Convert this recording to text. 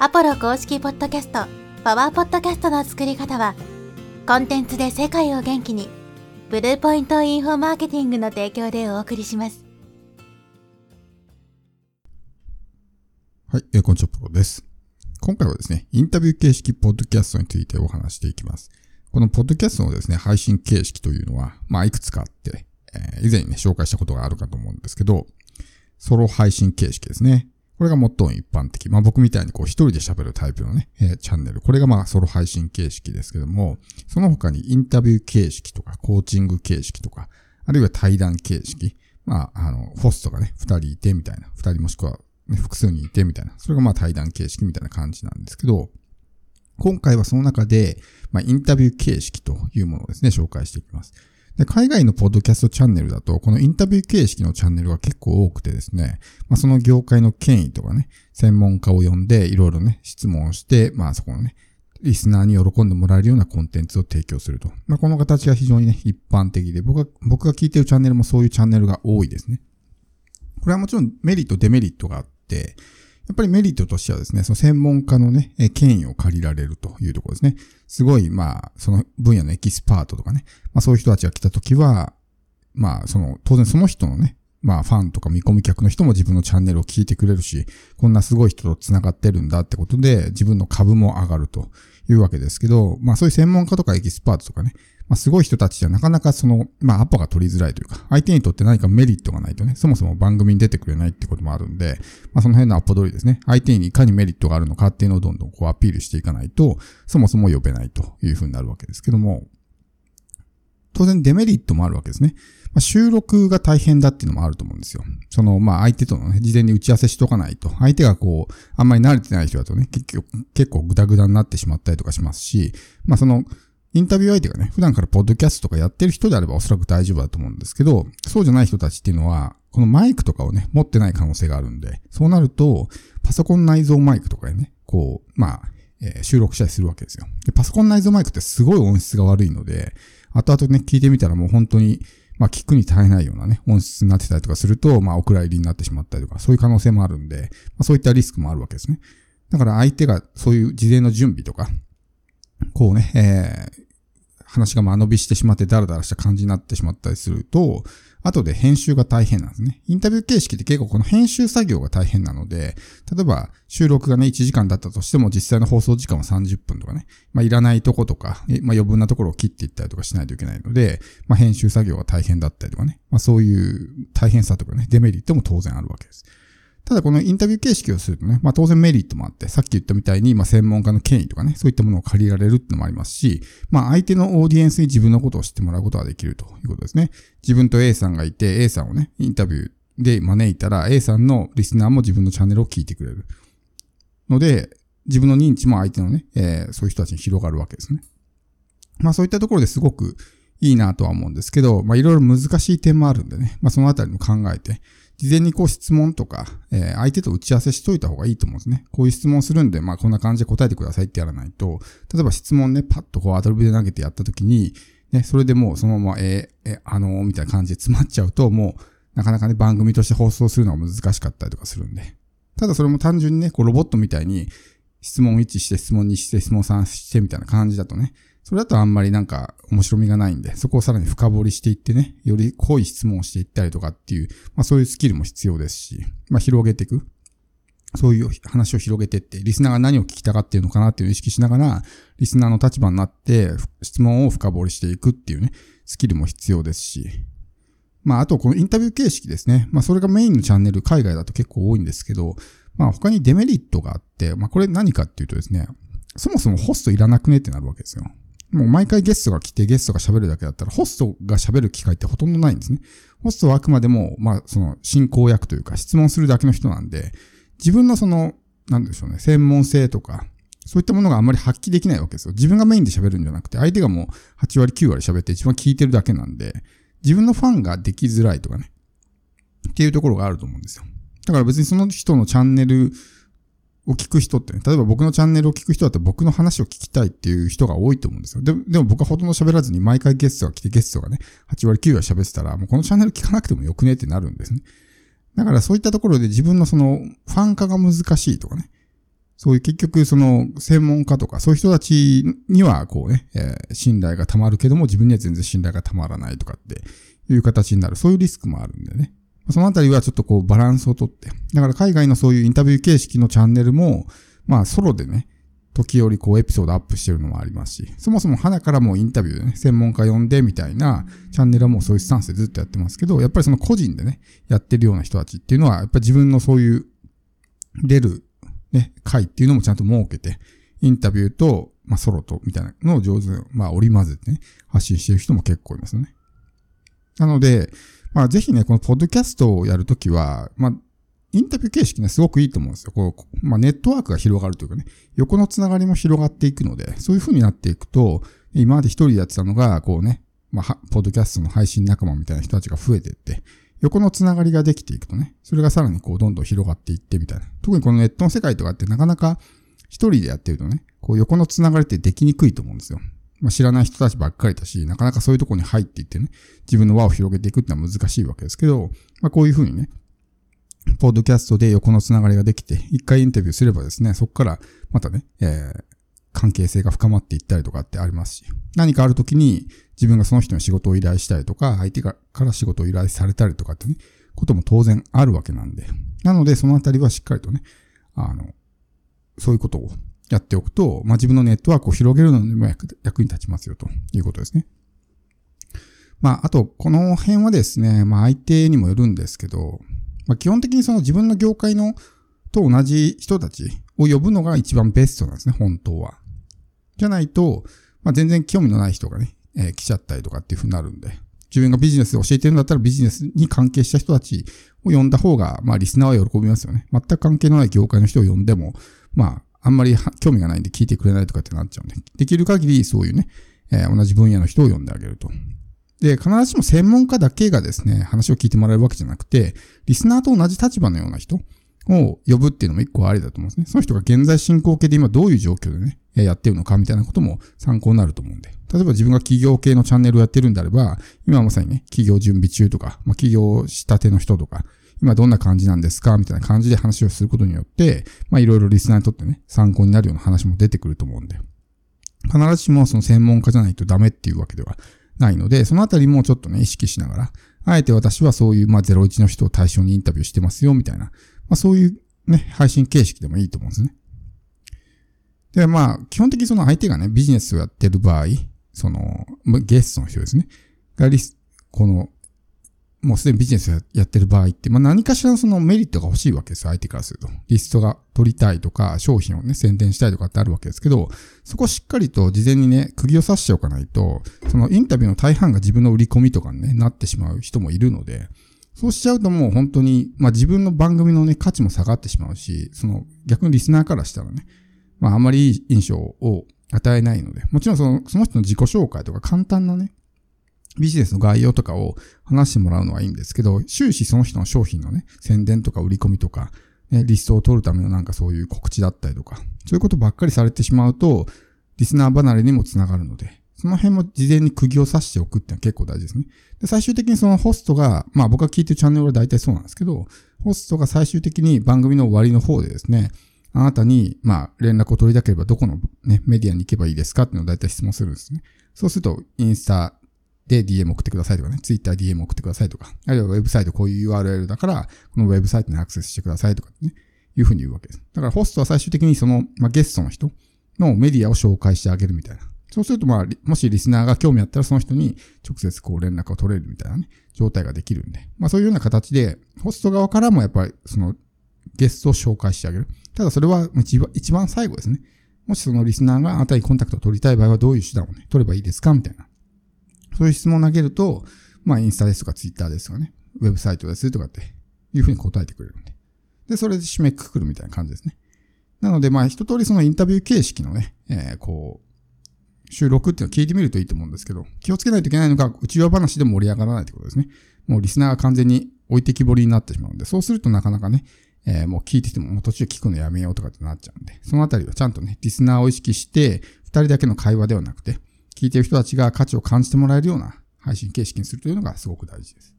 アポロ公式ポッドキャスト、パワーポッドキャストの作り方は、コンテンツで世界を元気に、ブルーポイントインフォマーケティングの提供でお送りします。はい、えーこんにちは、プロです。今回はですね、インタビュー形式ポッドキャストについてお話していきます。このポッドキャストのですね、配信形式というのは、まあ、いくつかあって、えー以前にね、紹介したことがあるかと思うんですけど、ソロ配信形式ですね。これが最も一般的。まあ、僕みたいにこう一人で喋るタイプのね、えーチャンネル。これがまあソロ配信形式ですけども、その他にインタビュー形式とか、コーチング形式とか、あるいは対談形式。まあ、あの、ホストがね、二人いてみたいな。二人もしくは、ね、複数人いてみたいな。それがまあ対談形式みたいな感じなんですけど、今回はその中で、まあ、インタビュー形式というものをですね、紹介していきます。で、海外のポッドキャストチャンネルだと、このインタビュー形式のチャンネルが結構多くてですね、まあ、その業界の権威とかね、専門家を呼んで、いろいろね、質問をして、まあそこのね、リスナーに喜んでもらえるようなコンテンツを提供すると。まあ、この形が非常にね、一般的で、僕が、僕が聞いてるチャンネルもそういうチャンネルが多いですね。これはもちろんメリット、デメリットがあって、やっぱりメリットとしてはですね、その専門家のね、え権威を借りられるというところですね。すごい、まあ、その分野のエキスパートとかね、まあそういう人たちが来た時は、まあ、その、当然その人のね、まあ、ファンとか見込み客の人も自分のチャンネルを聞いてくれるし、こんなすごい人と繋がってるんだってことで、自分の株も上がるというわけですけど、まあそういう専門家とかエキスパートとかね、まあすごい人たちじゃなかなかその、まあアポが取りづらいというか、相手にとって何かメリットがないとね、そもそも番組に出てくれないってこともあるんで、まあその辺のアポ取りですね、相手にいかにメリットがあるのかっていうのをどんどんこうアピールしていかないと、そもそも呼べないというふうになるわけですけども、当然デメリットもあるわけですね。まあ、収録が大変だっていうのもあると思うんですよ。その、まあ相手とのね、事前に打ち合わせしとかないと、相手がこう、あんまり慣れてない人だとね、結局、結構グダグダになってしまったりとかしますし、まあその、インタビュー相手がね、普段からポッドキャストとかやってる人であればおそらく大丈夫だと思うんですけど、そうじゃない人たちっていうのは、このマイクとかをね、持ってない可能性があるんで、そうなると、パソコン内蔵マイクとかでね、こう、まあ、えー収録したりするわけですよ。で、パソコン内蔵マイクってすごい音質が悪いので、後々ね、聞いてみたらもう本当に、まあ、聞くに耐えないようなね、音質になってたりとかすると、まあ、お蔵入りになってしまったりとか、そういう可能性もあるんで、まあ、そういったリスクもあるわけですね。だから相手がそういう事前の準備とか、こうね、えー話が間延びしてしまってダラダラした感じになってしまったりすると、後で編集が大変なんですね。インタビュー形式って結構この編集作業が大変なので、例えば収録がね1時間だったとしても実際の放送時間は30分とかね、まあいらないとことか、まあ余分なところを切っていったりとかしないといけないので、まあ編集作業が大変だったりとかね、まあそういう大変さとかね、デメリットも当然あるわけです。ただこのインタビュー形式をするとね、まあ当然メリットもあって、さっき言ったみたいに、まあ専門家の権威とかね、そういったものを借りられるってのもありますし、まあ相手のオーディエンスに自分のことを知ってもらうことができるということですね。自分と A さんがいて、A さんをね、インタビューで招いたら、A さんのリスナーも自分のチャンネルを聞いてくれる。ので、自分の認知も相手のね、えーそういう人たちに広がるわけですね。まあそういったところですごくいいなとは思うんですけど、まあいろいろ難しい点もあるんでね、まあそのあたりも考えて、事前にこう質問とか、えー相手と打ち合わせしといた方がいいと思うんですね。こういう質問するんで、まあこんな感じで答えてくださいってやらないと、例えば質問ね、パッとこうアドリブで投げてやった時に、ね、それでもうそのまま、えーえ、あのーみたいな感じで詰まっちゃうと、もう、なかなかね、番組として放送するのが難しかったりとかするんで。ただそれも単純にね、こうロボットみたいに、質問1して質問2して質問3してみたいな感じだとね、それだとあんまりなんか面白みがないんで、そこをさらに深掘りしていってね、より濃い質問をしていったりとかっていう、まあそういうスキルも必要ですし、まあ広げていく。そういう話を広げてって、リスナーが何を聞きたがっているのかなっていうのを意識しながら、リスナーの立場になって、質問を深掘りしていくっていうね、スキルも必要ですし、まあ、あとこのインタビュー形式ですね。まあ、それがメインのチャンネル、海外だと結構多いんですけど、まあ、他にデメリットがあって、まあ、これ何かっていうとですね、そもそもホストいらなくねってなるわけですよ。もう毎回ゲストが来てゲストが喋るだけだったら、ホストが喋る機会ってほとんどないんですね。ホストはあくまでも、まあ、その進行役というか質問するだけの人なんで、自分のその、なんでしょうね、専門性とか、そういったものがあんまり発揮できないわけですよ。自分がメインで喋るんじゃなくて、相手がもう8割9割喋って一番聞いてるだけなんで、自分のファンができづらいとかね、っていうところがあると思うんですよ。だから別にその人のチャンネルを聞く人ってね、例えば僕のチャンネルを聞く人だって僕の話を聞きたいっていう人が多いと思うんですよ。ででも僕はほとんど喋らずに毎回ゲストが来てゲストがね、8割9割喋ってたら、もうこのチャンネル聞かなくてもよくねってなるんですね。だからそういったところで自分のそのファン化が難しいとかね、そういう結局その専門家とかそういう人たちにはこうね、えー、信頼が溜まるけども自分には全然信頼が溜まらないとかっていう形になる。そういうリスクもあるんでね。そのあたりはちょっとこうバランスをとって。だから海外のそういうインタビュー形式のチャンネルも、まあソロでね、時折こうエピソードアップしてるのもありますし、そもそも花からもうインタビューでね、専門家呼んでみたいなチャンネルはもうそういうスタンスでずっとやってますけど、やっぱりその個人でね、やってるような人たちっていうのは、やっぱり自分のそういう出るね、回っていうのもちゃんと設けて、インタビューと、まあソロとみたいなのを上手に、まあ織り交ぜてね、発信してる人も結構いますよね。なので、まあぜひね、このポッドキャストをやるときは、まあインタビュー形式ね、すごくいいと思うんですよ。こう、まあ、ネットワークが広がるというかね、横のつながりも広がっていくので、そういう風になっていくと、今まで一人でやってたのが、こうね、まあ、ポッドキャストの配信仲間みたいな人たちが増えていって、横のつながりができていくとね、それがさらにこう、どんどん広がっていってみたいな。特にこのネットの世界とかってなかなか一人でやってるとね、こう、横のつながりってできにくいと思うんですよ。まあ、知らない人たちばっかりだし、なかなかそういうとこに入っていってね、自分の輪を広げていくってのは難しいわけですけど、まあ、こういうふうにね、ポッドキャストで横のつながりができて、一回インタビューすればですね、そこからまたね、えー、関係性が深まっていったりとかってありますし、何かあるときに自分がその人に仕事を依頼したりとか、相手から仕事を依頼されたりとかってね、ことも当然あるわけなんで。なので、そのあたりはしっかりとね、あの、そういうことをやっておくと、まあ、自分のネットワークを広げるのにも役に立ちますよということですね。まあ、あと、この辺はですね、まあ、相手にもよるんですけど、まあ、基本的にその自分の業界のと同じ人たちを呼ぶのが一番ベストなんですね、本当は。じゃないと、まあ、全然興味のない人がね、えー、来ちゃったりとかっていう風になるんで、自分がビジネスで教えてるんだったらビジネスに関係した人たちを呼んだ方が、まあリスナーは喜びますよね。全く関係のない業界の人を呼んでも、まあ、あんまり興味がないんで聞いてくれないとかってなっちゃうんで、できる限りそういうね、えー、同じ分野の人を呼んであげると。で、必ずしも専門家だけがですね、話を聞いてもらえるわけじゃなくて、リスナーと同じ立場のような人を呼ぶっていうのも一個ありだと思うんですね。その人が現在進行形で今どういう状況でね、やってるのかみたいなことも参考になると思うんで。例えば自分が企業系のチャンネルをやってるんであれば、今まさにね、企業準備中とか、まあ、企業したての人とか、今どんな感じなんですか？みたいな感じで話をすることによって、まあいろいろリスナーにとってね、参考になるような話も出てくると思うんで。必ずしもその専門家じゃないとダメっていうわけではないので、そのあたりもちょっとね、意識しながら、あえて私はそういう、まあ、01の人を対象にインタビューしてますよ、みたいな、まあ、そういうね、配信形式でもいいと思うんですね。で、まあ、基本的にその相手がね、ビジネスをやってる場合、その、ゲストの人ですね。がリス、この、もうすでにビジネスやってる場合って、まあ何かしらのそのメリットが欲しいわけですよ、相手からすると。リストが取りたいとか、商品をね、宣伝したいとかってあるわけですけど、そこしっかりと事前にね、釘を刺しておかないと、そのインタビューの大半が自分の売り込みとかに、ね、なってしまう人もいるので、そうしちゃうともう本当に、まあ自分の番組のね、価値も下がってしまうし、その逆にリスナーからしたらね、まああまりいい印象を与えないので、もちろんその、その人の自己紹介とか簡単なね、ビジネスの概要とかを話してもらうのはいいんですけど、終始その人の商品のね、宣伝とか売り込みとか、ね、リストを取るためのなんかそういう告知だったりとか、そういうことばっかりされてしまうと、リスナー離れにもつながるので、その辺も事前に釘を刺しておくってのは結構大事ですね。で、最終的にそのホストが、まあ僕が聞いてるチャンネルは大体そうなんですけど、ホストが最終的に番組の終わりの方でですね、あなたに、まあ、連絡を取りたければどこのね、メディアに行けばいいですかっていうのを大体質問するんですね。そうすると、インスタで DM 送ってくださいとかね、Twitter DM 送ってくださいとか、あるいはウェブサイトこういう URL だから、このウェブサイトにアクセスしてくださいとかね、いうふうに言うわけです。だからホストは最終的にその、まあ、ゲストの人のメディアを紹介してあげるみたいな。そうすると、まあ、もしリスナーが興味あったらその人に直接こう連絡を取れるみたいなね、状態ができるんで。まあそういうような形で、ホスト側からもやっぱりそのゲストを紹介してあげる。ただそれは一番最後ですね。もしそのリスナーがあなたにコンタクトを取りたい場合はどういう手段をね、取ればいいですかみたいな。そういう質問を投げると、まあ、インスタですとかツイッターですとかね、ウェブサイトですとかっていうふうに答えてくれるんで。で、それで締めくくるみたいな感じですね。なので、まあ、一通りそのインタビュー形式のね、えー、こう、収録っていうのを聞いてみるといいと思うんですけど、気をつけないといけないのが、内輪話で盛り上がらないってことですね。もうリスナーが完全に置いてきぼりになってしまうんで、そうするとなかなかね、えー、もう聞いててももう途中聞くのやめようとかってなっちゃうんで、そのあたりはちゃんとね、リスナーを意識して、二人だけの会話ではなくて、聞いてる人たちが価値を感じてもらえるような配信形式にするというのがすごく大事です。